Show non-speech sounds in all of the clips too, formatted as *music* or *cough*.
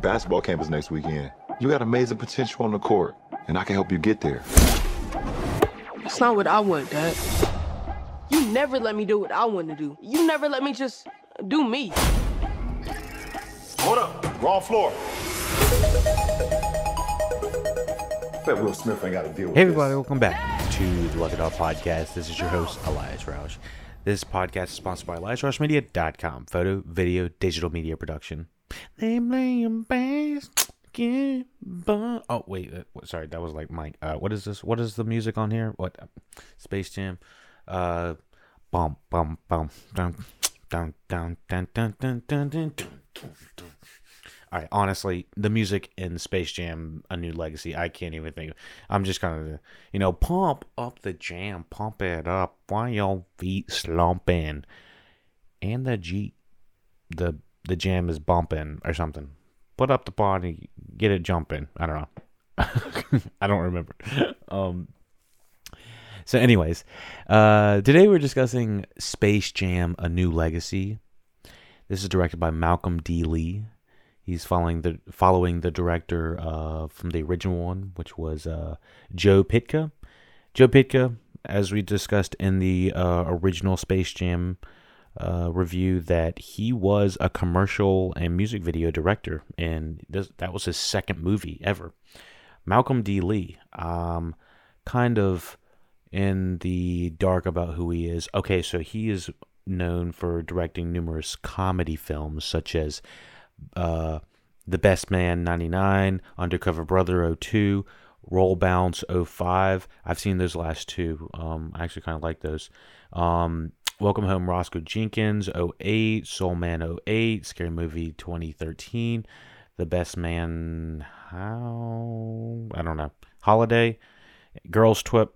Basketball camp is next weekend. You got amazing potential on the court, and I can help you get there. That's not what I want, Dad. You never let me do what I want to do. You never let me just do me. Hold up. Wrong floor. Bet Will Smith ain't got to deal with Hey everybody, this. welcome back to the Look It Up Podcast. This is your host, Elias Roush. This podcast is sponsored by EliasRoushMedia.com. Photo, video, digital media production. They play 'em bass, get Oh, wait. uh, sorry, that was like Mike. Uh, what is this? What is the music on here? What? Space Jam. Uh, bum, bum, bum, dun, dun, dun, dun, dun, dun, dun, dun, dun. All right, honestly, the music in Space Jam: A New Legacy, I can't even think. Of, I'm just of, you know, pump up the jam, pump it up, why your feet slumping, and the G, the the jam is bumping or something. Put up the body, get it jumping. I don't know. *laughs* I don't remember. Um. So, anyways, uh, today we're discussing Space Jam: A New Legacy. This is directed by Malcolm D. Lee. He's following the following the director uh, from the original one, which was uh, Joe Pytka. Joe Pytka, as we discussed in the uh, original Space Jam uh, review, that he was a commercial and music video director, and this, that was his second movie ever. Malcolm D. Lee, um, kind of in the dark about who he is. Okay, so he is known for directing numerous comedy films such as uh, The Best Man 99, Undercover Brother 02, Roll Bounce 05. I've seen those last two. Um, I actually kind of like those. Um, Welcome Home Roscoe Jenkins 08, Soul Men 08, Scary Movie 2013, The Best Man how I don't know. Holiday, Girls Twip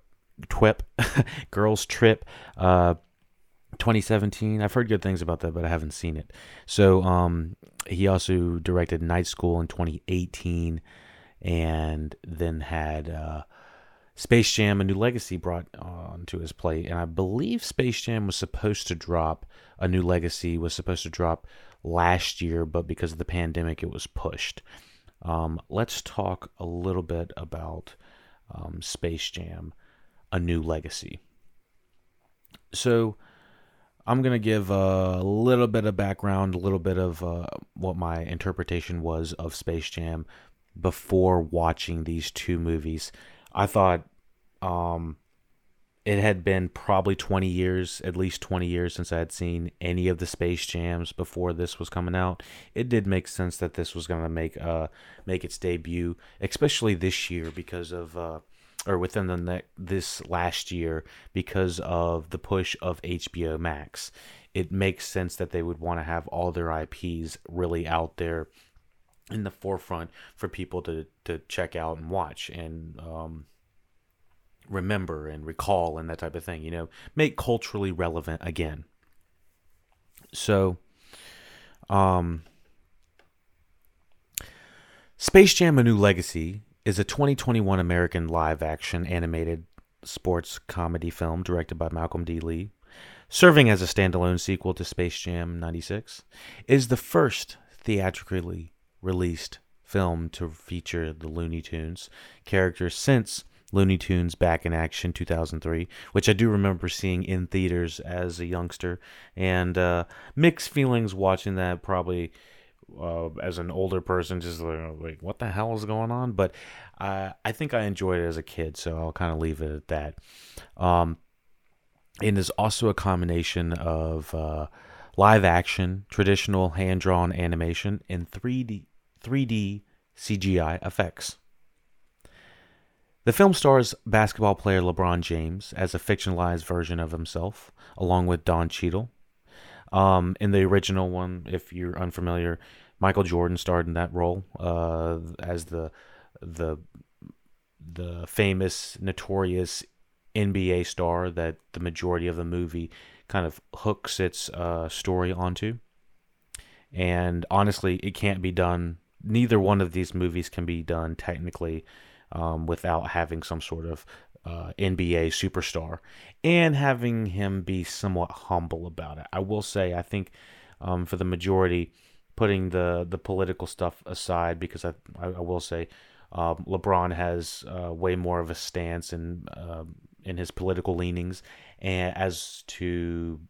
Twip, *laughs* Girls Trip, uh 2017. I've heard good things about that, but I haven't seen it. So um, he also directed Night School in 2018, and then had uh, Space Jam: A New Legacy brought onto his plate. And I believe Space Jam was supposed to drop. A New Legacy was supposed to drop last year, but because of the pandemic, it was pushed. Um, let's talk a little bit about um, Space Jam: A New Legacy. So I'm to give a little bit of background, a little bit of uh, what my interpretation was of Space Jam before watching these two movies. I thought um, it had been probably 20 years, at least 20 years, since I had seen any of the Space Jams before this was coming out. It did make sense that this was going to make uh make its debut, especially this year because of uh, or within the ne- this last year because of the push of HBO Max. It makes sense that they would want to have all their IPs really out there in the forefront for people to to check out and watch and um, remember and recall and that type of thing. You know, make culturally relevant again. So, um, Space Jam: A New Legacy is a 2021 American live-action animated sports comedy film directed by Malcolm D. Lee, serving as a standalone sequel to Space Jam 96. is the first theatrically released film to feature the Looney Tunes characters since Looney Tunes Back in Action 2003, which I do remember seeing in theaters as a youngster, and uh, mixed feelings watching that probably uh, as an older person, just like, like, what the hell is going on? But uh, I think I enjoyed it as a kid, so I'll kind of leave it at that. Um, it is also a combination of uh, live action, traditional hand drawn animation, and 3D 3D CGI effects. The film stars basketball player LeBron James as a fictionalized version of himself, along with Don Cheadle. Um, in the original one, if you're unfamiliar, Michael Jordan starred in that role uh, as the the the famous, notorious NBA star that the majority of the movie kind of hooks its uh, story onto. And honestly, it can't be done. Neither one of these movies can be done technically um, without having some sort of uh, NBA superstar and having him be somewhat humble about it. I will say, I think um, for the majority, putting the the political stuff aside because I I, I will say um, LeBron has uh, way more of a stance in uh, in his political leanings, and as to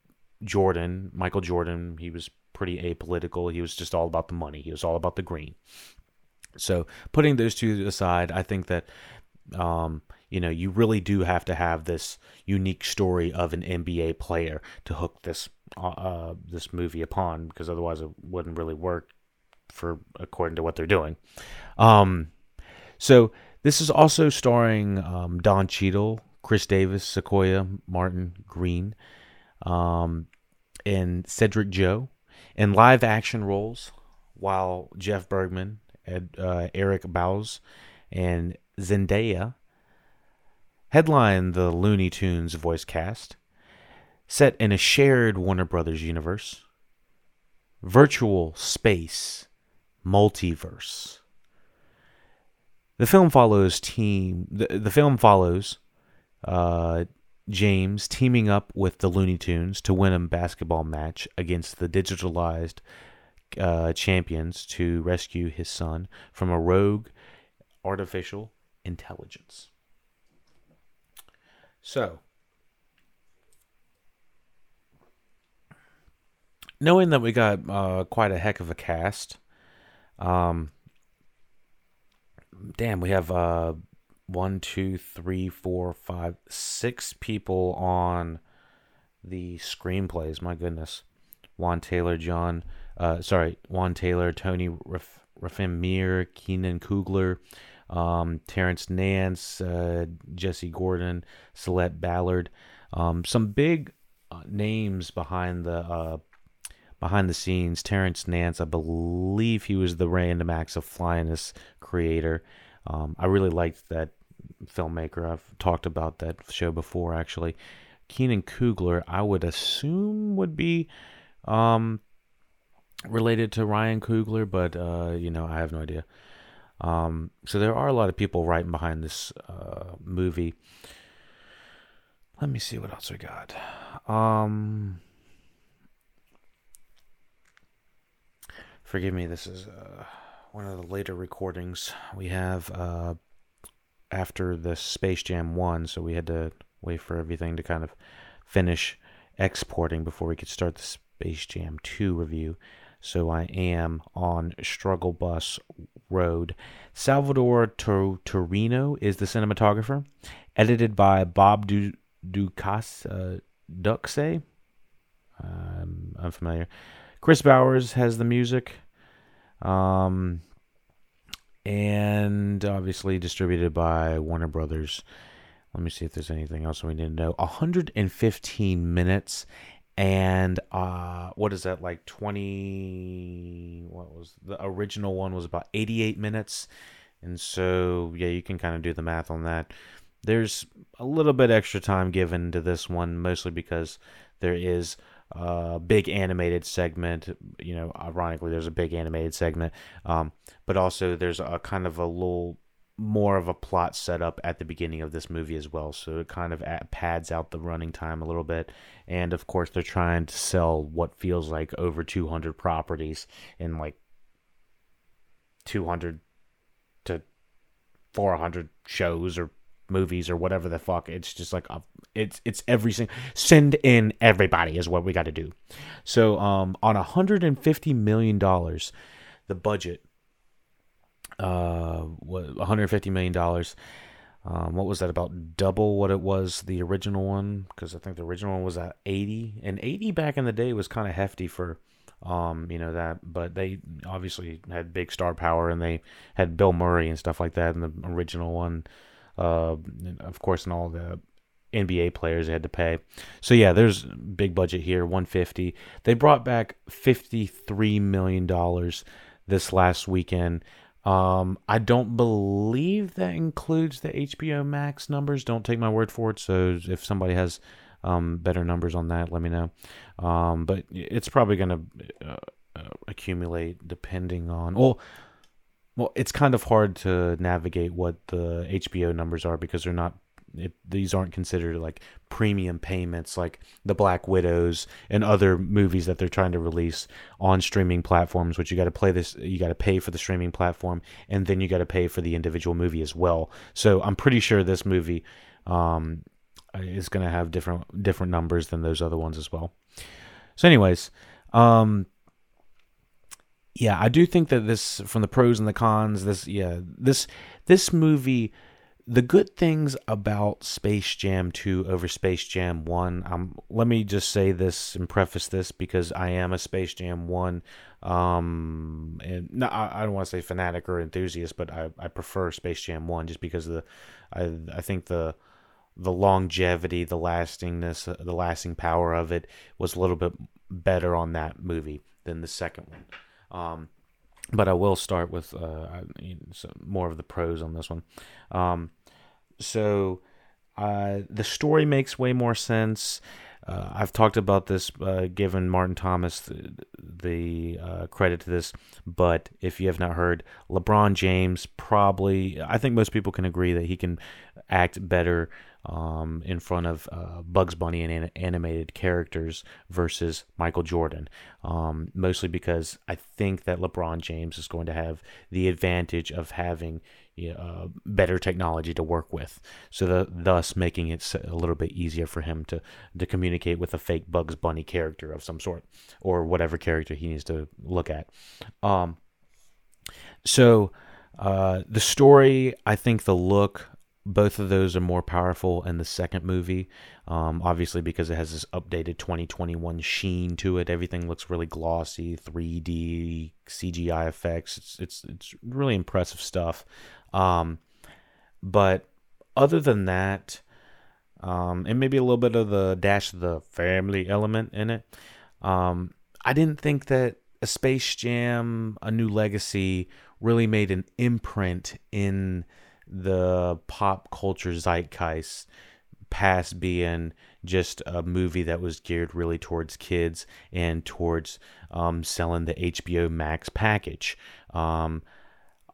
Jordan, Michael Jordan, he was pretty apolitical. He was just all about the money. He was all about the green. So putting those two aside, I think that um, you know you really do have to have this unique story of an NBA player to hook this uh, uh, this movie upon, because otherwise it wouldn't really work for according to what they're doing. Um, so this is also starring um, Don Cheadle, Khris Davis, Sonequa, Martin Green, um, and Cedric Joe in live action roles, while Jeff Bergman, Ed, uh, Eric Bauza, and Zendaya headline the Looney Tunes voice cast, set in a shared Warner Brothers universe, virtual space, multiverse. The film follows team. The, the film follows uh, James teaming up with the Looney Tunes to win a basketball match against the digitalized uh, champions to rescue his son from a rogue artificial intelligence. So, knowing that we got uh, quite a heck of a cast, um, damn, we have uh, one, two, three, four, five, six people on the screenplays. My goodness, Juan Taylor, John, uh, sorry, Juan Taylor, Tony Raff- Raffin Mir, Keenan Coogler, um, Terrence Nance, uh, Jesse Gordon, Celeste Ballard, um, some big uh, names behind the uh, behind the scenes. Terrence Nance, I believe he was the random acts of Flyness creator. Um, I really liked that filmmaker. I've talked about that show before, actually. Keenan Coogler, I would assume would be um, related to Ryan Coogler, but uh, you know, I have no idea. Um, so there are a lot of people writing behind this uh, movie. Let me see what else we got. Um, forgive me, this is uh, one of the later recordings we have uh, after the Space Jam 1, so we had to wait for everything to kind of finish exporting before we could start the Space Jam 2 review. So I am on Struggle Bus Road. Salvador Tor- Torino is the cinematographer. Edited by Bob du- Ducasse. Uh? Um, unfamiliar. Kris Bowers has the music. Um, and obviously distributed by Warner Brothers. Let me see if there's anything else we need to know. 115 minutes and uh what is that like 20 what was the original one was about 88 minutes and so yeah you can kind of do the math on that there's a little bit extra time given to this one mostly because there is a big animated segment you know ironically there's a big animated segment um, but also there's a kind of a little more of a plot setup at the beginning of this movie as well. So it kind of pads out the running time a little bit. And of course, they're trying to sell what feels like over 200 properties in like 200 to 400 shows or movies or whatever the fuck. It's just like a, it's it's every send in everybody is what we got to do. So um on 150 million dollars, the budget uh, what 150 million dollars. Um, what was that about double what it was the original one? Because I think the original one was at 80, and 80 back in the day was kind of hefty for, um, you know that. But they obviously had big star power, and they had Bill Murray and stuff like that in the original one. Uh, of course, and all the NBA players they had to pay. So yeah, there's big budget here, 150. They brought back 53 million dollars this last weekend. Um, I don't believe that includes the HBO Max numbers. Don't take my word for it. So if somebody has um, better numbers on that, let me know. Um, but it's probably going to uh, uh, accumulate depending on. Well, well, it's kind of hard to navigate what the HBO numbers are because they're not it, these aren't considered like premium payments like the Black Widows and other movies that they're trying to release on streaming platforms, which you got to play this, you got to pay for the streaming platform, and then you got to pay for the individual movie as well. So I'm pretty sure this movie um, is going to have different different numbers than those other ones as well. So, anyways, um, yeah, I do think that this, from the pros and the cons, this, yeah, this this movie the good things about Space Jam 2 over Space Jam 1, um, let me just say this and preface this because I am a Space Jam 1, um, and no, I, I don't want to say fanatic or enthusiast, but I, I prefer Space Jam 1 just because the, I, I think the, the longevity, the lastingness, uh, the lasting power of it was a little bit better on that movie than the second one. Um, but I will start with uh, more of the pros on this one. Um, so uh, the story makes way more sense. Uh, I've talked about this, uh, given Martin Thomas the, the uh, credit to this, but if you have not heard, LeBron James probably, I think most people can agree that he can act better um, in front of uh, Bugs Bunny and an- animated characters versus Michael Jordan. Um, mostly because I think that LeBron James is going to have the advantage of having uh, better technology to work with, so the, thus making it a little bit easier for him to to communicate with a fake Bugs Bunny character of some sort or whatever character he needs to look at. Um, so. Uh, the story, I think the look, both of those are more powerful in the second movie um, obviously because it has this updated 2021 sheen to it. Everything looks really glossy 3d cgi effects. It's it's, it's really impressive stuff. Um, but other than that um, and maybe a little bit of the dash of the family element in it um, i didn't think that a space jam a new legacy really made an imprint in the pop culture zeitgeist past being just a movie that was geared really towards kids and towards um, selling the HBO Max package. Um,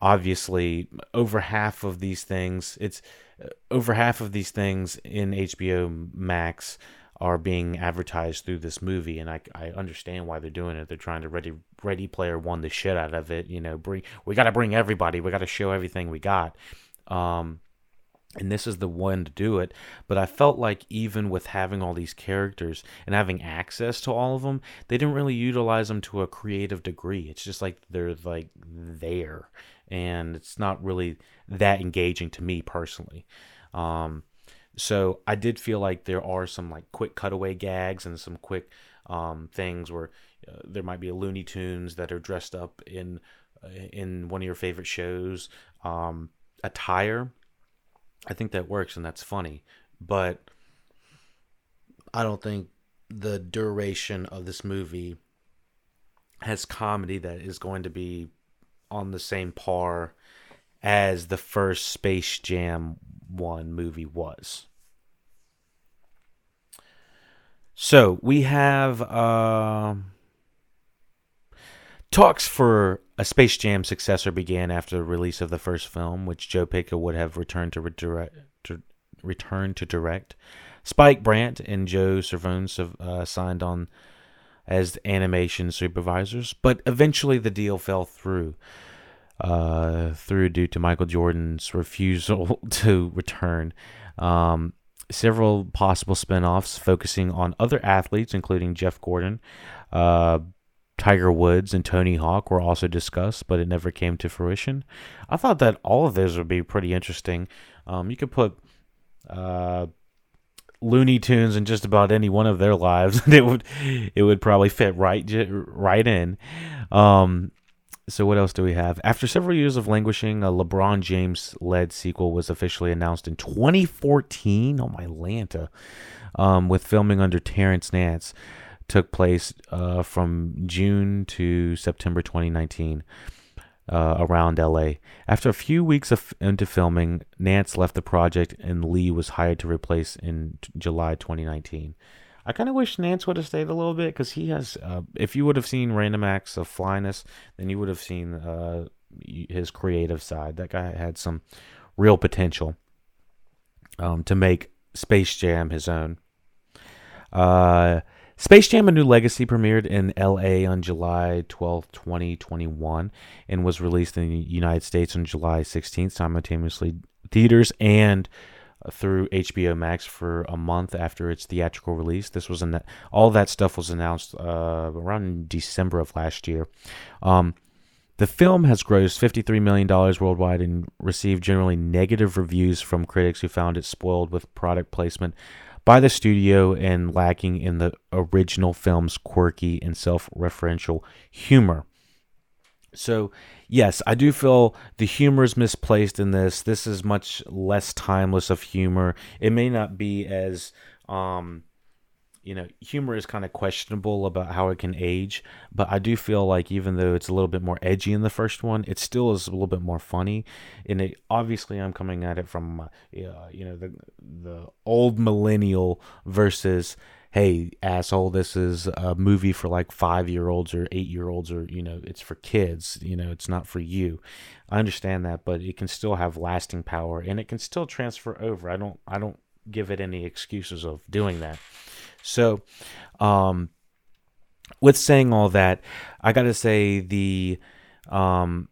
obviously, over half of these things, it's uh, over half of these things in HBO Max are being advertised through this movie and I, I understand why they're doing it. They're trying to ready ready player one the shit out of it you know bring we got to bring everybody. We got to show everything we got um, and this is the one to do it. But I felt like even with having all these characters and having access to all of them, they didn't really utilize them to a creative degree. It's just like they're like there, and it's not really that engaging to me personally. Um, so I did feel like there are some like quick cutaway gags and some quick um, things where uh, there might be a Looney Tunes that are dressed up in uh, in one of your favorite shows. Um, attire, I think that works and that's funny. But I don't think the duration of this movie has comedy that is going to be on the same par as the first Space Jam 1 movie was. So we have. Uh, Talks for a Space Jam successor began after the release of the first film, which Joe Pesci would have returned to, redirect, to to direct. Spike Brandt and Joe Cervone uh, signed on as animation supervisors, but eventually the deal fell through. Uh, through due to Michael Jordan's refusal *laughs* to return. Um, several possible spin offs focusing on other athletes, including Jeff Gordon, uh, Tiger Woods and Tony Hawk were also discussed, but it never came to fruition. I thought that all of those would be pretty interesting. Um, you could put uh, Looney Tunes in just about any one of their lives, *laughs* and it would it would probably fit right right in. Um, so what else do we have? After several years of languishing, a LeBron James led sequel was officially announced in 2014. Oh my Lanta, um, with filming under Terrence Nance took place uh, from June to September 2019 uh, around LA. After a few weeks of, into filming, Nance left the project and Lee was hired to replace in t- July 2019. I kind of wish Nance would have stayed a little bit because he has. Uh, if you would have seen Random Acts of Flyness, then you would have seen uh, his creative side. That guy had some real potential. um, to make Space Jam his own. Uh, Space Jam A New Legacy premiered in LA on July 12, 2021, and was released in the United States on July 16th, simultaneously theaters and through HBO Max for a month after its theatrical release. This was an, all that stuff was announced uh, around December of last year. Um, the film has grossed $53 million worldwide and received generally negative reviews from critics who found it spoiled with product placement by the studio and lacking in the original film's quirky and self referential humor. So, yes, I do feel the humor is misplaced in this. This is much less timeless of humor. It may not be as um, you know, humor is kind of questionable about how it can age, but I do feel like even though it's a little bit more edgy in the first one, it still is a little bit more funny. And it obviously I'm coming at it from uh, you know the the old millennial versus hey asshole this is a movie for like 5 year olds or 8 year olds or you know it's for kids, you know, it's not for you. I understand that, but it can still have lasting power and it can still transfer over. I don't I don't give it any excuses of doing that. So, um, with saying all that, I got to say the um,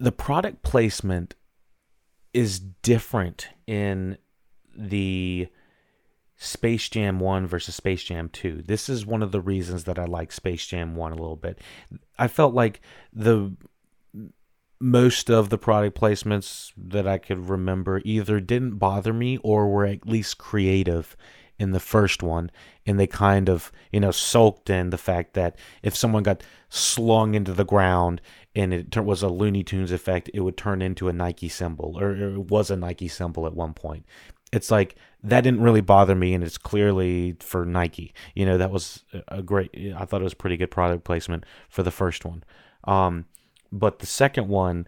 the product placement is different in the Space Jam 1 versus Space Jam 2. This is one of the reasons that I like Space Jam 1 a little bit. I felt like the most of the product placements that I could remember either didn't bother me or were at least creative in the first one, and they kind of, you know, sulked in the fact that if someone got slung into the ground and it was a Looney Tunes effect, it would turn into a Nike symbol, or it was a Nike symbol at one point. It's like that didn't really bother me, and it's clearly for Nike. You know, that was a great. I thought it was pretty good product placement for the first one. Um, but the second one,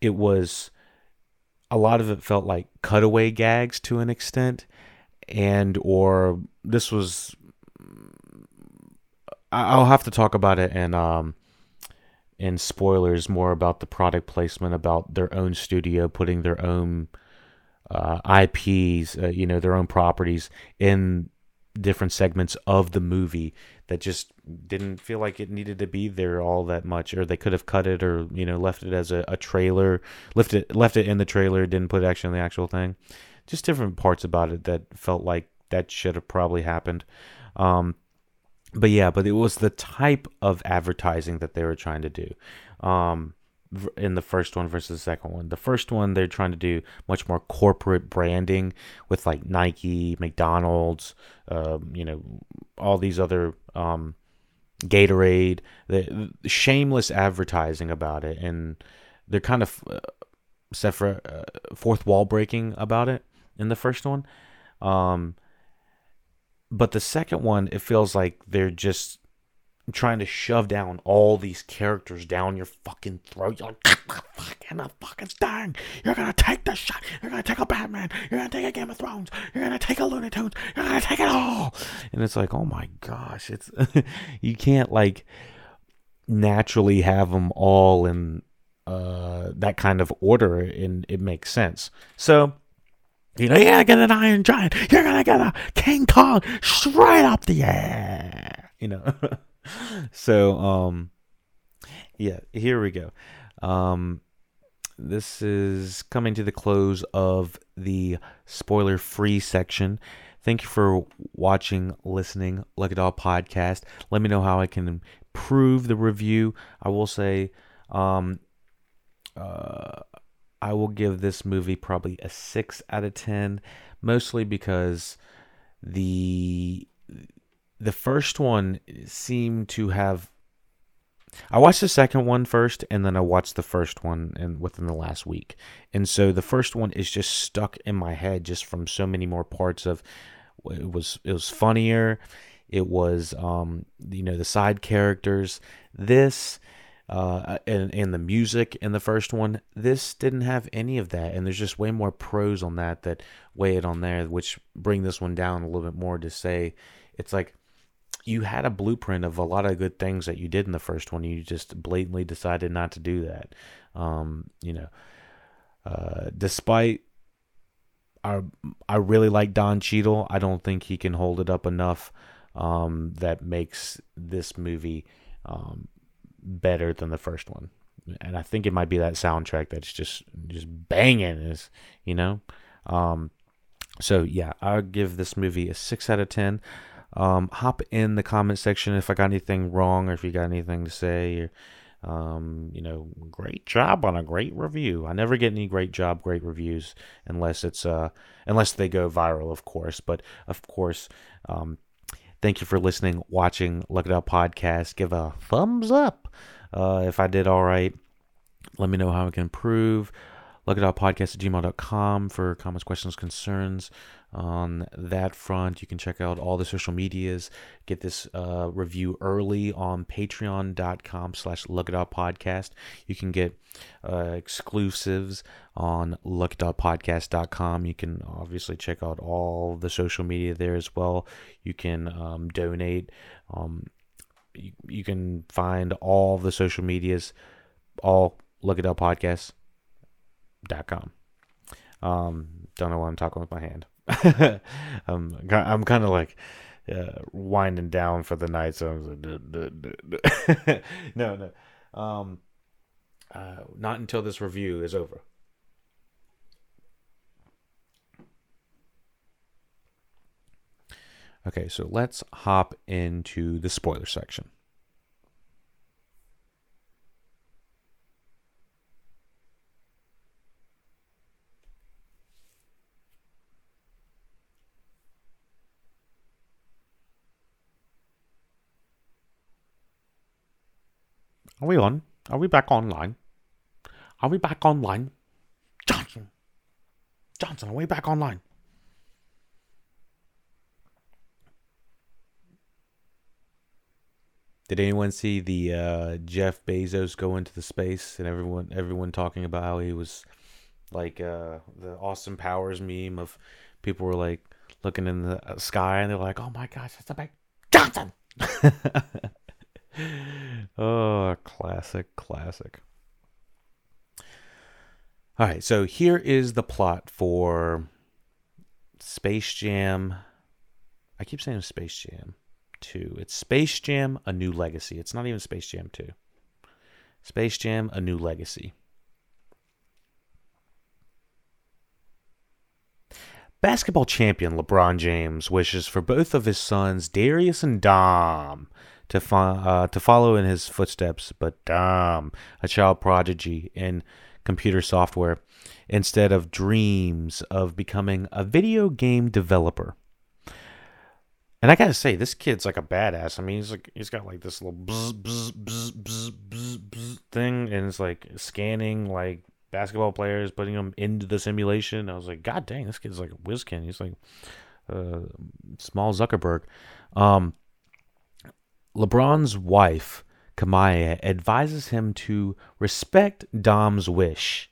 it was a lot of it felt like cutaway gags to an extent and or this was I'll have to talk about it and um in spoilers more about the product placement about their own studio putting their own uh, IPs, uh, you know, their own properties in different segments of the movie that just didn't feel like it needed to be there all that much, or they could have cut it, or you know, left it as a, a trailer, left it left it in the trailer, didn't put it actually in the actual thing just different parts about it that felt like that should have probably happened. Um, but yeah, but it was the type of advertising that they were trying to do. Um, in the first one versus the second one. The first one they're trying to do much more corporate branding with like Nike, McDonald's, uh, you know, all these other um, Gatorade, the, the, shameless advertising about it, and they're kind of uh, uh, fourth wall breaking about it in the first one. Um, but the second one, it feels like they're just trying to shove down all these characters down your fucking throat. You're like, fucking the fucking thing. You're gonna take the shot. You're gonna take a Batman. You're gonna take a Game of Thrones. You're gonna take a Looney Tunes. You're gonna take it all. And it's like, oh my gosh, it's *laughs* you can't like naturally have them all in uh, that kind of order, and it makes sense. So you know, you're gonna get an Iron Giant. You're gonna get a King Kong straight up the air. You know. *laughs* so um, yeah, here we go. Um, this is coming to the close of the spoiler-free section. Thank you for watching, listening, It All podcast. Let me know how I can improve the review. I will say, um, uh, I will give this movie probably a 6 out of 10, mostly because the the first one seemed to have I watched the second one first and then I watched the first one and within the last week. And so the first one is just stuck in my head just from so many more parts of it was it was funnier. It was um you know the side characters. This uh, and, and the music in the first one. This didn't have any of that, and there's just way more pros on that that weigh it on there, which bring this one down a little bit more to say it's like you had a blueprint of a lot of good things that you did in the first one. You just blatantly decided not to do that. Um, you know, uh, despite I I really like Don Cheadle. I don't think he can hold it up enough. Um, that makes this movie um, better than the first one, and I think it might be that soundtrack that's just just banging. Is you know, um, so yeah, I'll give this movie a six out of ten. Um, hop in the comment section if I got anything wrong or if you got anything to say. Or, um, you know, great job on a great review. I never get any great job, great reviews unless it's uh unless they go viral, of course. But of course, um, thank you for listening, watching, Look It Up podcast. Give a thumbs up uh, if I did all right. Let me know how I can improve. Look it up podcast at gmail.com for comments, questions, concerns on that front. You can check out all the social medias. Get this uh, review early on patreon.com slash podcast. You can get uh, exclusives on look.podcast.com. You can obviously check out all the social media there as well. You can um, donate. Um, you, you can find all the social medias, all look it up podcast dot com. Um, don't know why I'm talking with my hand. *laughs* I'm I'm kind of like uh, winding down for the night, so I'm like, duh, duh, duh, *laughs* no, no, um, uh, not until this review is over. Okay, so let's hop into the spoiler section. Are we on? Are we back online? Are we back online? Johnson! Johnson, are we back online? Did anyone see the uh, Jeff Bezos go into the space and everyone everyone talking about how he was like uh, the Austin Powers meme of people were like looking in the sky and they're like, "Oh my gosh, it's a big Johnson!" *laughs* oh, classic, classic. All right, so here is the plot for Space Jam. I keep saying Space Jam 2. It's Space Jam A New Legacy. It's not even Space Jam 2. Space Jam A New Legacy. Basketball champion LeBron James wishes for both of his sons, Darius and Dom, to, fo- uh, to follow in his footsteps, but Dom, a child prodigy in computer software, instead of dreams of becoming a video game developer. And I gotta say, this kid's like a badass. I mean, he's like he's got like this little bzz, bzz, bzz, bzz, bzz, bzz thing, and it's like scanning like basketball players, putting them into the simulation. I was like, God dang, this kid's like a whiz kid. He's like uh, small Zuckerberg. Um, LeBron's wife, Kamiyah, advises him to respect Dom's wish.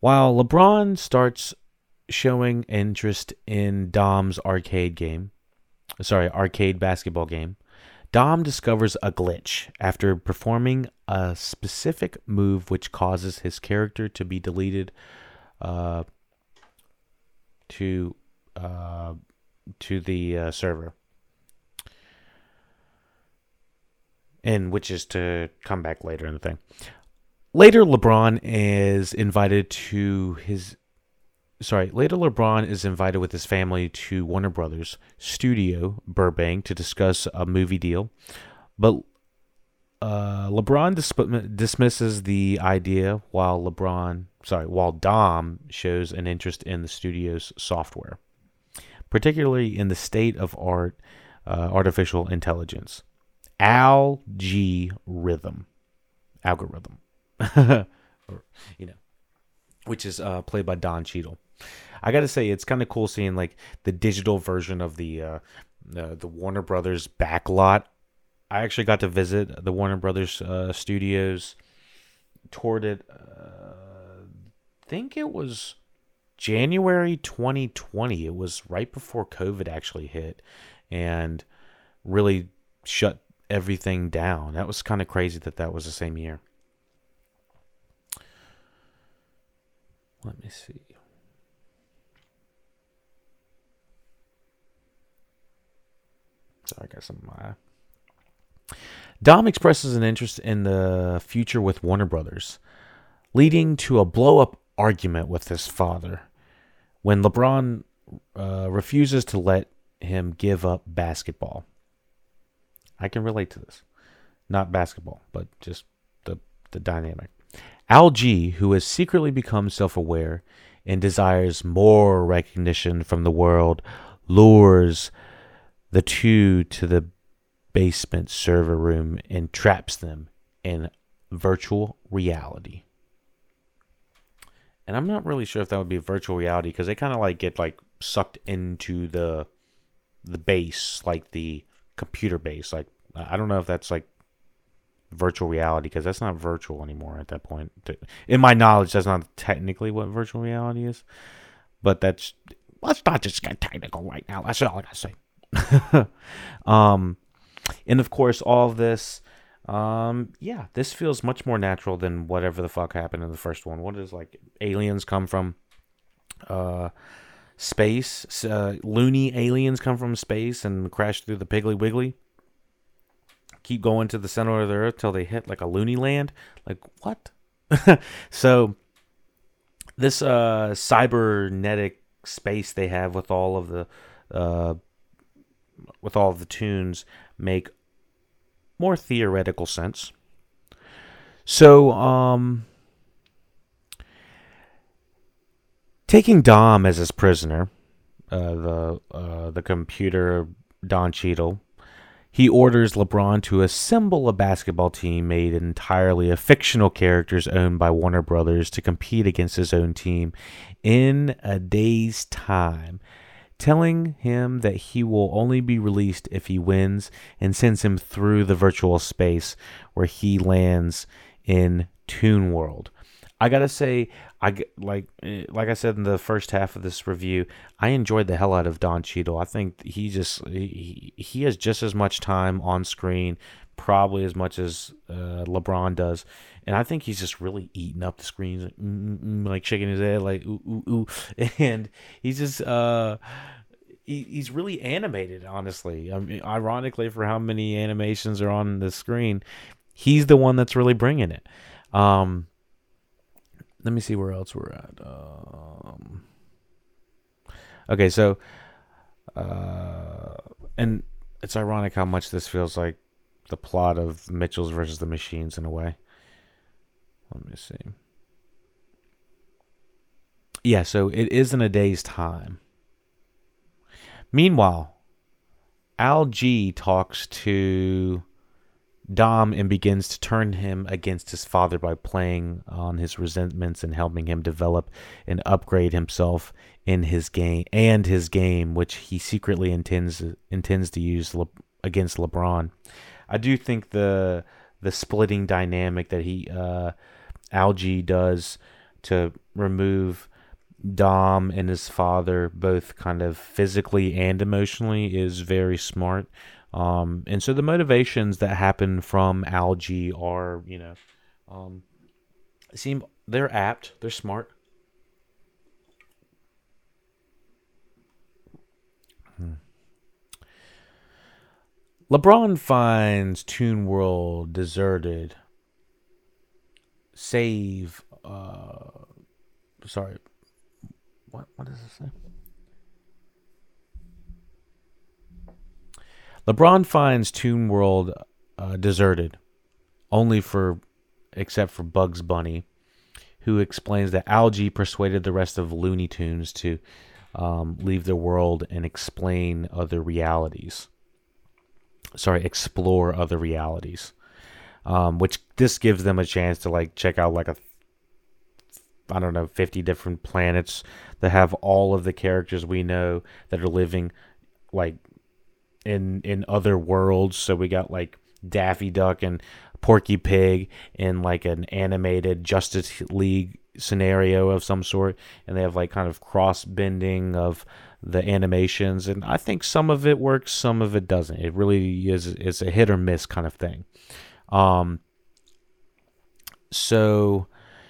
While LeBron starts showing interest in Dom's arcade game, sorry, arcade basketball game, Dom discovers a glitch after performing a specific move which causes his character to be deleted uh, to uh, to the uh, server. And which is to come back later in the thing. Later, LeBron is invited to his. Sorry, later LeBron is invited with his family to Warner Brothers studio Burbank to discuss a movie deal, but uh, LeBron dis- dismisses the idea while LeBron, sorry, while Dom shows an interest in the studio's software, particularly in the state of art, uh, artificial intelligence. Algorithm. Algorithm. *laughs* or, you know, which is uh, played by Don Cheadle. I got to say, it's kind of cool seeing like the digital version of the uh, uh, the Warner Brothers backlot. I actually got to visit the Warner Brothers uh, studios. Toured it. Uh, I think it was January 2020. It was right before COVID actually hit, and really shut everything down. That was kind of crazy that that was the same year. Let me see. Sorry, I got some Dom expresses an interest in the future with Warner Brothers, leading to a blow up argument with his father when LeBron uh, refuses to let him give up basketball. I can relate to this. Not basketball, but just the, the dynamic. Al G, who has secretly become self aware and desires more recognition from the world, lures the two to the basement server room and traps them in virtual reality. And I'm not really sure if that would be virtual reality because they kind of like get like sucked into the the base, like the computer base. Like I don't know if that's like virtual reality because that's not virtual anymore at that point. In my knowledge, that's not technically what virtual reality is, but that's let's not just get technical right now. That's all I gotta say. *laughs* um, and of course, all of this, um, yeah, this feels much more natural than whatever the fuck happened in the first one. What is like aliens come from, uh, space? Uh, loony aliens come from space and crash through the Piggly Wiggly keep going to the center of the earth till they hit like a loony land. Like what? *laughs* so this uh cybernetic space they have with all of the uh with all of the tunes make more theoretical sense. So um taking Dom as his prisoner, uh, the uh, the computer Don Cheadle he orders LeBron to assemble a basketball team made entirely of fictional characters owned by Warner Brothers to compete against his own team in a day's time, telling him that he will only be released if he wins and sends him through the virtual space where he lands in Toon World. I gotta say, I like eh, like I said in the first half of this review, I enjoyed the hell out of Don Cheadle. I think he just he, he has just as much time on screen, probably as much as uh, LeBron does, and I think he's just really eating up the screens, like, mm, mm, mm like shaking his head, like ooh ooh ooh, *laughs* and he's just uh he, he's really animated. Honestly, I mean, ironically, for how many animations are on the screen, he's the one that's really bringing it. Um, let me see where else we're at. Um, okay, so, uh, and it's ironic how much this feels like the plot of Mitchell's versus the Machines in a way. Let me see. Yeah, so it is in a day's time. Meanwhile, Al G talks to Dom and begins to turn him against his father by playing on his resentments and helping him develop and upgrade himself in his game and his game, which he secretly intends intends to use Le, against LeBron. I do think the the splitting dynamic that he uh, Al G does to remove Dom and his father both kind of physically and emotionally is very smart. Um, and so the motivations that happen from Al G are, you know, um, seem they're apt, they're smart. Hmm. LeBron finds Toon World deserted. Save, uh, sorry, what what does it say? LeBron finds Toon World uh, deserted, only for except for Bugs Bunny, who explains that Al G persuaded the rest of Looney Tunes to um, leave the world and explain other realities. Sorry, explore other realities. Um, which this gives them a chance to like check out like a I don't know, 50 different planets that have all of the characters we know that are living like in in other worlds. So we got like Daffy Duck and Porky Pig in like an animated Justice League scenario of some sort, and they have like kind of cross bending of the animations, and I think some of it works, some of it doesn't. It really is is a hit or miss kind of thing. Um, so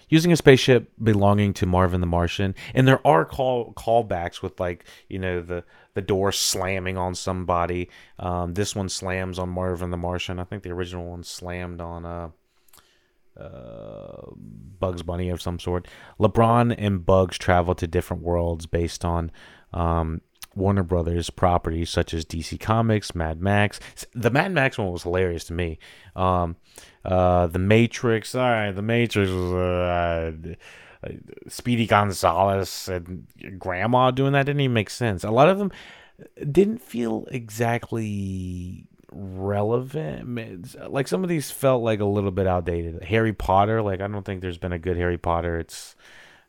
using a spaceship belonging to Marvin the Martian, and there are call callbacks with like you know the the door slamming on somebody. Um, this one slams on Marvin the Martian. I think the original one slammed on uh, uh, Bugs Bunny of some sort. LeBron and Bugs travel to different worlds based on um, Warner Brothers properties such as DC Comics, Mad Max. The Mad Max one was hilarious to me. Um, uh, the Matrix. All right, the Matrix was. Uh, Speedy Gonzales and Grandma doing that didn't even make sense. A lot of them didn't feel exactly relevant. Like some of these felt like a little bit outdated. Harry Potter, like I don't think there's been a good Harry Potter. It's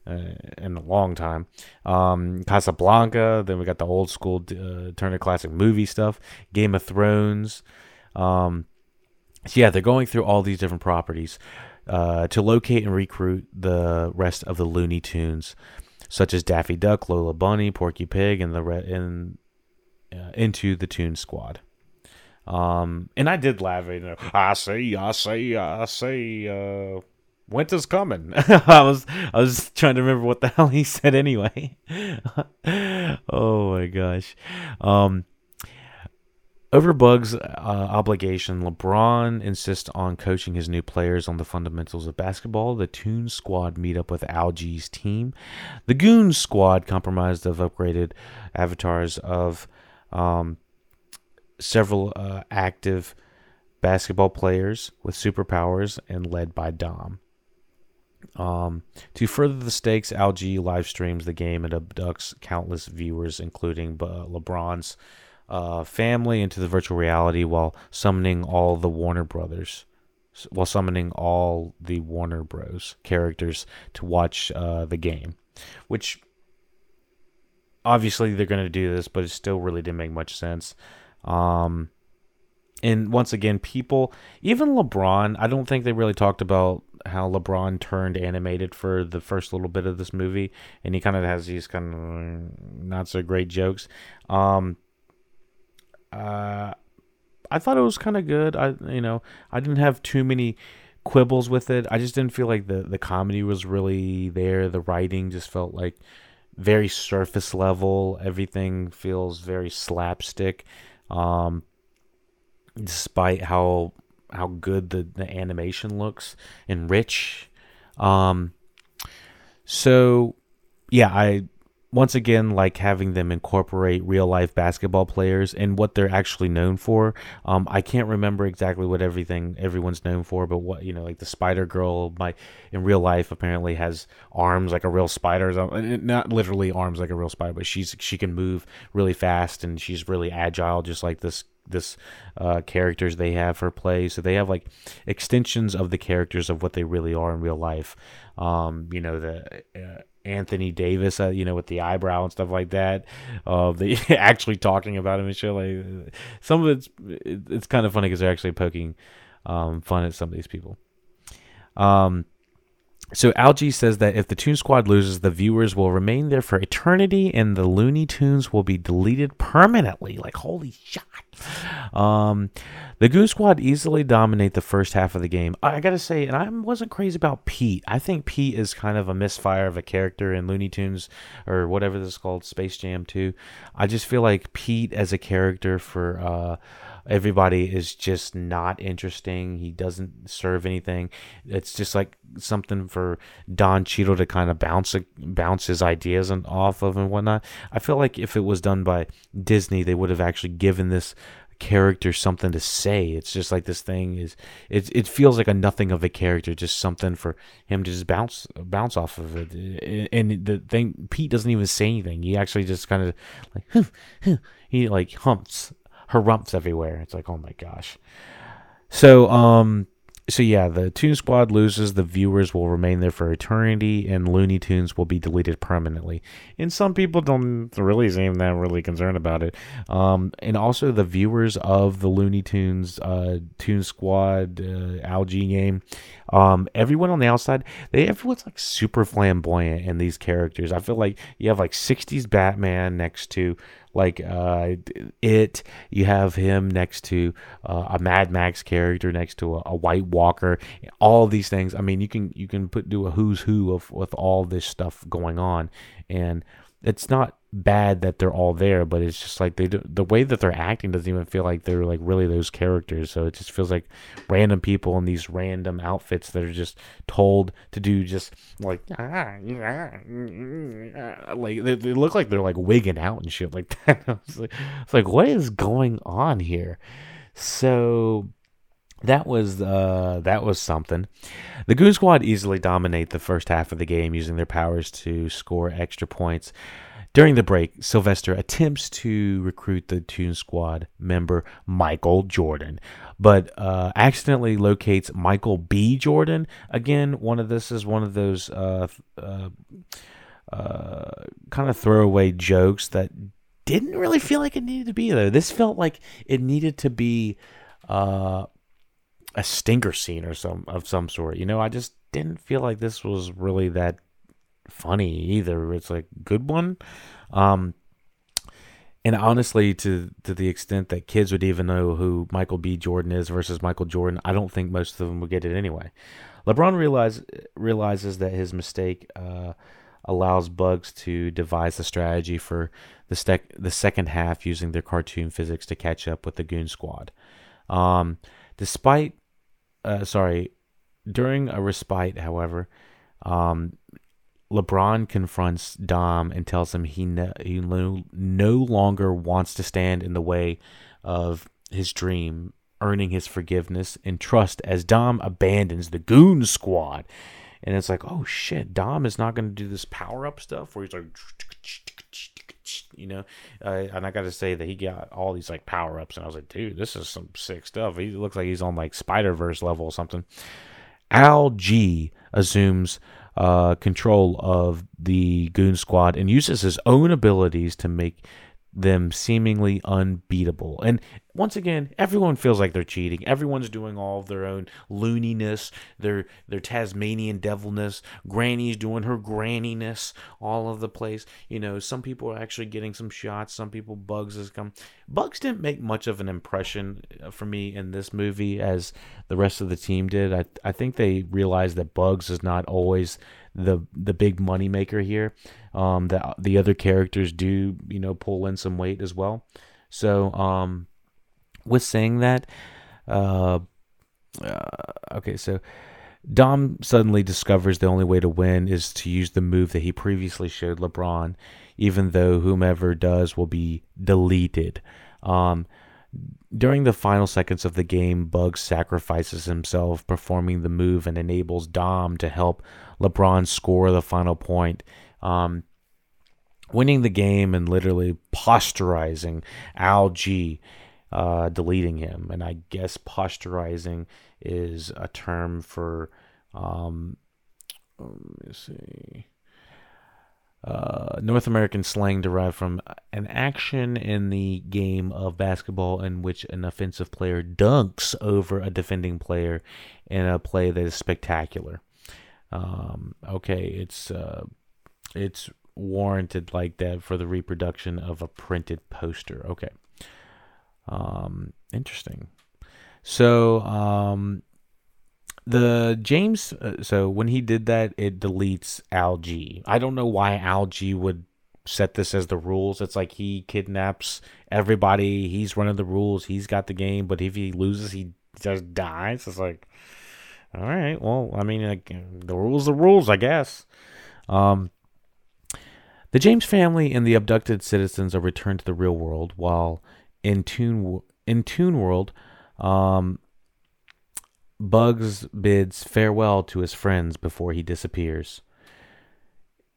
uh, in a long time. Um, Casablanca. Then we got the old school uh, Turner Classic movie stuff. Game of Thrones. Um, so yeah, they're going through all these different properties uh, to locate and recruit the rest of the Looney Tunes, such as Daffy Duck, Lola Bunny, Porky Pig, and the re- in, uh, into the Toon Squad. Um, and I did laugh. You know, I see, I see, I see. Uh, winter's coming. *laughs* I was, I was trying to remember what the *laughs* hell he said anyway. *laughs* oh my gosh. Um, over Bug's uh, obligation, LeBron insists on coaching his new players on the fundamentals of basketball. The Toon Squad meet up with Al G's team. The Goon Squad, comprised of upgraded avatars of um, several uh, active basketball players with superpowers and led by Dom. Um, to further the stakes, Algie live streams the game and abducts countless viewers, including uh, LeBron's uh, family into the virtual reality while summoning all the Warner Brothers, while summoning all the Warner Bros. characters to watch uh, the game, which obviously they're going to do this, but it still really didn't make much sense. Um, and once again, people, even LeBron, I don't think they really talked about how LeBron turned animated for the first little bit of this movie, and he kind of has these kind of not so great jokes. Um, uh, I thought it was kind of good. I you know I didn't have too many quibbles with it. I just didn't feel like the the comedy was really there. The writing just felt like very surface level. Everything feels very slapstick. Um, despite how how good the, the animation looks and rich. Um, so yeah, I once again like having them incorporate real life basketball players and what they're actually known for. Um, I can't remember exactly what everything everyone's known for, but what you know, like the Spider Girl, my in real life apparently has arms like a real spider. Not literally arms like a real spider, but she's she can move really fast and she's really agile, just like this this uh, characters they have for play. So they have like extensions of the characters of what they really are in real life. Um, you know the. Uh, Anthony Davis, uh, you know, with the eyebrow and stuff like that. Uh, they *laughs* actually talking about him and shit. Like some of it's it's kind of funny because they're actually poking um, fun at some of these people. Um, so Al G says that if the Toon Squad loses, the viewers will remain there for eternity, and the Looney Tunes will be deleted permanently. Like holy shit! Um, the Goon Squad easily dominate the first half of the game. I gotta say, and I wasn't crazy about Pete. I think Pete is kind of a misfire of a character in Looney Tunes or whatever this is called, Space Jam 2. I just feel like Pete as a character for uh, everybody is just not interesting. He doesn't serve anything. It's just like something for Don Cheadle to kind of bounce bounce his ideas and off of and whatnot. I feel like if it was done by Disney, they would have actually given this character something to say. It's just like this thing is it it feels like a nothing of a character, just something for him to just bounce bounce off of it. And the thing Pete doesn't even say anything. He actually just kind of like *laughs* he like humps harumps everywhere. It's like, oh my gosh. So, um, so yeah, the Toon Squad loses. The viewers will remain there for eternity, and Looney Tunes will be deleted permanently. And some people don't really seem that really concerned about it. Um, and also the viewers of the Looney Tunes, uh, Toon Squad, uh, Al G game, um, everyone on the outside, they everyone's like super flamboyant in these characters. I feel like you have like '60s Batman next to like uh, it. You have him next to uh, a Mad Max character, next to a, a, White Walker. All these things. I mean, you can you can put do a who's who of with all this stuff going on, and it's not bad that they're all there, but it's just like they do, the way that they're acting doesn't even feel like they're like really those characters. So it just feels like random people in these random outfits that are just told to do just like *laughs* like they, they look like they're like wigging out and shit like *laughs* that. like, it's like what is going on here? So that was uh, that was something. The Goon Squad easily dominate the first half of the game using their powers to score extra points. During the break, Sylvester attempts to recruit the Toon Squad member Michael Jordan, but uh, accidentally locates Michael B. Jordan. Again, one of this is one of those uh, uh, uh kind of throwaway jokes that didn't really feel like it needed to be there. This felt like it needed to be uh, a stinker scene or some of some sort. You know, I just didn't feel like this was really that funny either. It's like good one. Um, and honestly, to to the extent that kids would even know who Michael B. Jordan is versus Michael Jordan, I don't think most of them would get it anyway. LeBron realize, realizes that his mistake uh, allows Bugs to devise a strategy for the, stec- the second half using their cartoon physics to catch up with the Goon Squad. Um, despite, uh, sorry, during a respite, however, um, LeBron confronts Dom and tells him he no, he no, no longer wants to stand in the way of his dream, earning his forgiveness and trust as Dom abandons the Goon Squad. And it's like, oh shit, Dom is not going to do this power up stuff where he's like, *laughs* you know. Uh, and I got to say that he got all these like power ups, and I was like, dude, this is some sick stuff. He looks like he's on like Spider Verse level or something. Al G assumes uh, control of the Goon Squad and uses his own abilities to make them seemingly unbeatable. And once again, everyone feels like they're cheating. Everyone's doing all of their own looniness, their their Tasmanian devilness. Granny's doing her granniness all of the place. You know, some people are actually getting some shots. Some people, Bugs has come. Bugs didn't make much of an impression uh, for me in this movie as the rest of the team did. I I think they realized that Bugs is not always the the big money maker here. Um, that the other characters do you know pull in some weight as well. So um, with saying that, uh, uh, okay, so Dom suddenly discovers the only way to win is to use the move that he previously showed LeBron, even though whomever does will be deleted. Um, during the final seconds of the game, Bugs sacrifices himself, performing the move and enables Dom to help LeBron score the final point. Um, winning the game and literally posterizing Al G, uh, deleting him. And I guess posterizing is a term for, um, let me see uh, North American slang derived from an action in the game of basketball in which an offensive player dunks over a defending player in a play that is spectacular. Um, okay, it's uh, it's warranted like that for the reproduction of a printed poster. Okay, um, interesting. So um, the James, uh, so when he did that, it deletes Al G. I don't know why Al G would set this as the rules. It's like he kidnaps everybody. He's running the rules. He's got the game, but if he loses, he just dies. It's like, all right, well, I mean, like, the rules, the rules, I guess. Um, the James family and the abducted citizens are returned to the real world, while in Tune in Toon World, um, Bugs bids farewell to his friends before he disappears.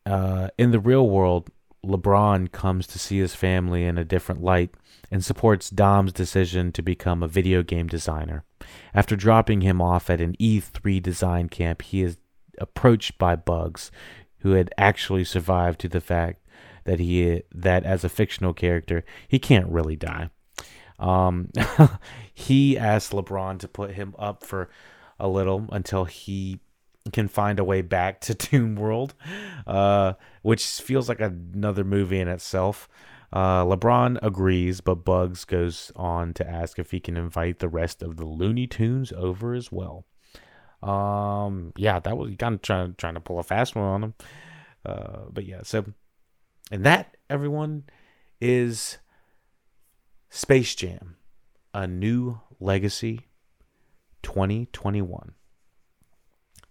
Uh, in the real world, LeBron comes to see his family in a different light and supports Dom's decision to become a video game designer. After dropping him off at an E3 design camp, he is approached by Bugs, who had actually survived to the fact that he that as a fictional character, he can't really die. Um, *laughs* he asked LeBron to put him up for a little until he can find a way back to *laughs* Toon World, uh, which feels like another movie in itself. Uh, LeBron agrees, but Bugs goes on to ask if he can invite the rest of the Looney Tunes over as well. Um, yeah, that was kind of trying trying to pull a fast one on him. Uh, but yeah, so And that, everyone, is Space Jam, A New Legacy 2021,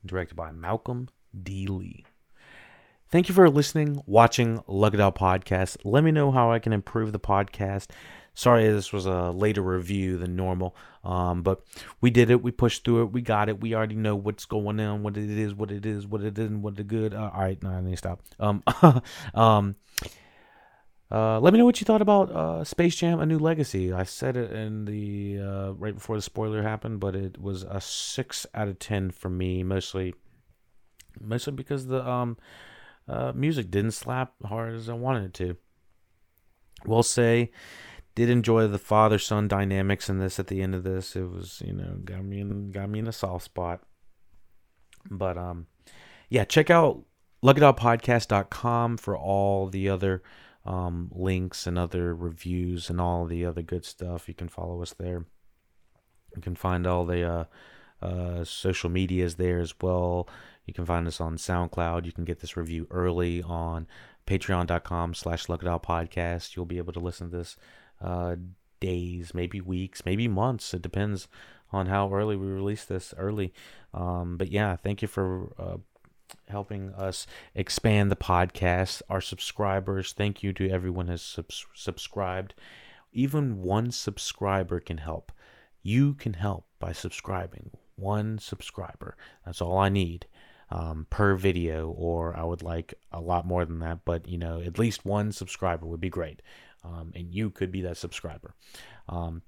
directed by Malcolm D. Lee. Thank you for listening, watching Look It Up Podcast. Let me know how I can improve the podcast. Sorry, this was a later review than normal, um, but we did it. We pushed through it. We got it. We already know what's going on, what it is, what it is, what it isn't, what the good. Uh, all right, no, I need to stop. Um, *laughs* um, uh, let me know what you thought about uh, Space Jam: A New Legacy. I said it in the uh, right before the spoiler happened, but it was a six out of ten for me, mostly, mostly because the um, uh, music didn't slap hard as I wanted it to. We'll say did enjoy the father son dynamics in this at the end of this. It was, you know, got me in got me in a soft spot. But um yeah, check out lookituppodcast.com for all the other um, links and other reviews and all the other good stuff. You can follow us there. You can find all the uh, uh, social medias there as well. You can find us on SoundCloud. You can get this review early on patreon.com slash podcast. You'll be able to listen to this uh, days, maybe weeks, maybe months. It depends on how early we release this early. Um, but yeah, thank you for uh, helping us expand the podcast. Our subscribers, thank you to everyone has subs- subscribed. Even one subscriber can help. You can help by subscribing. One subscriber. That's all I need um, per video, or I would like a lot more than that. But you know, at least one subscriber would be great, um, and you could be that subscriber. Um,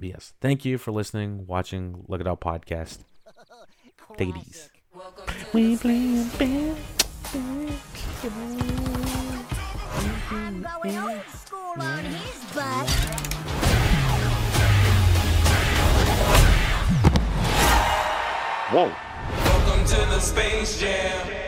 yes, thank you for listening, watching, Look It Up podcast. *laughs* Take it easy. We play a band. going old school on his butt. Whoa. Welcome to the Space Jam.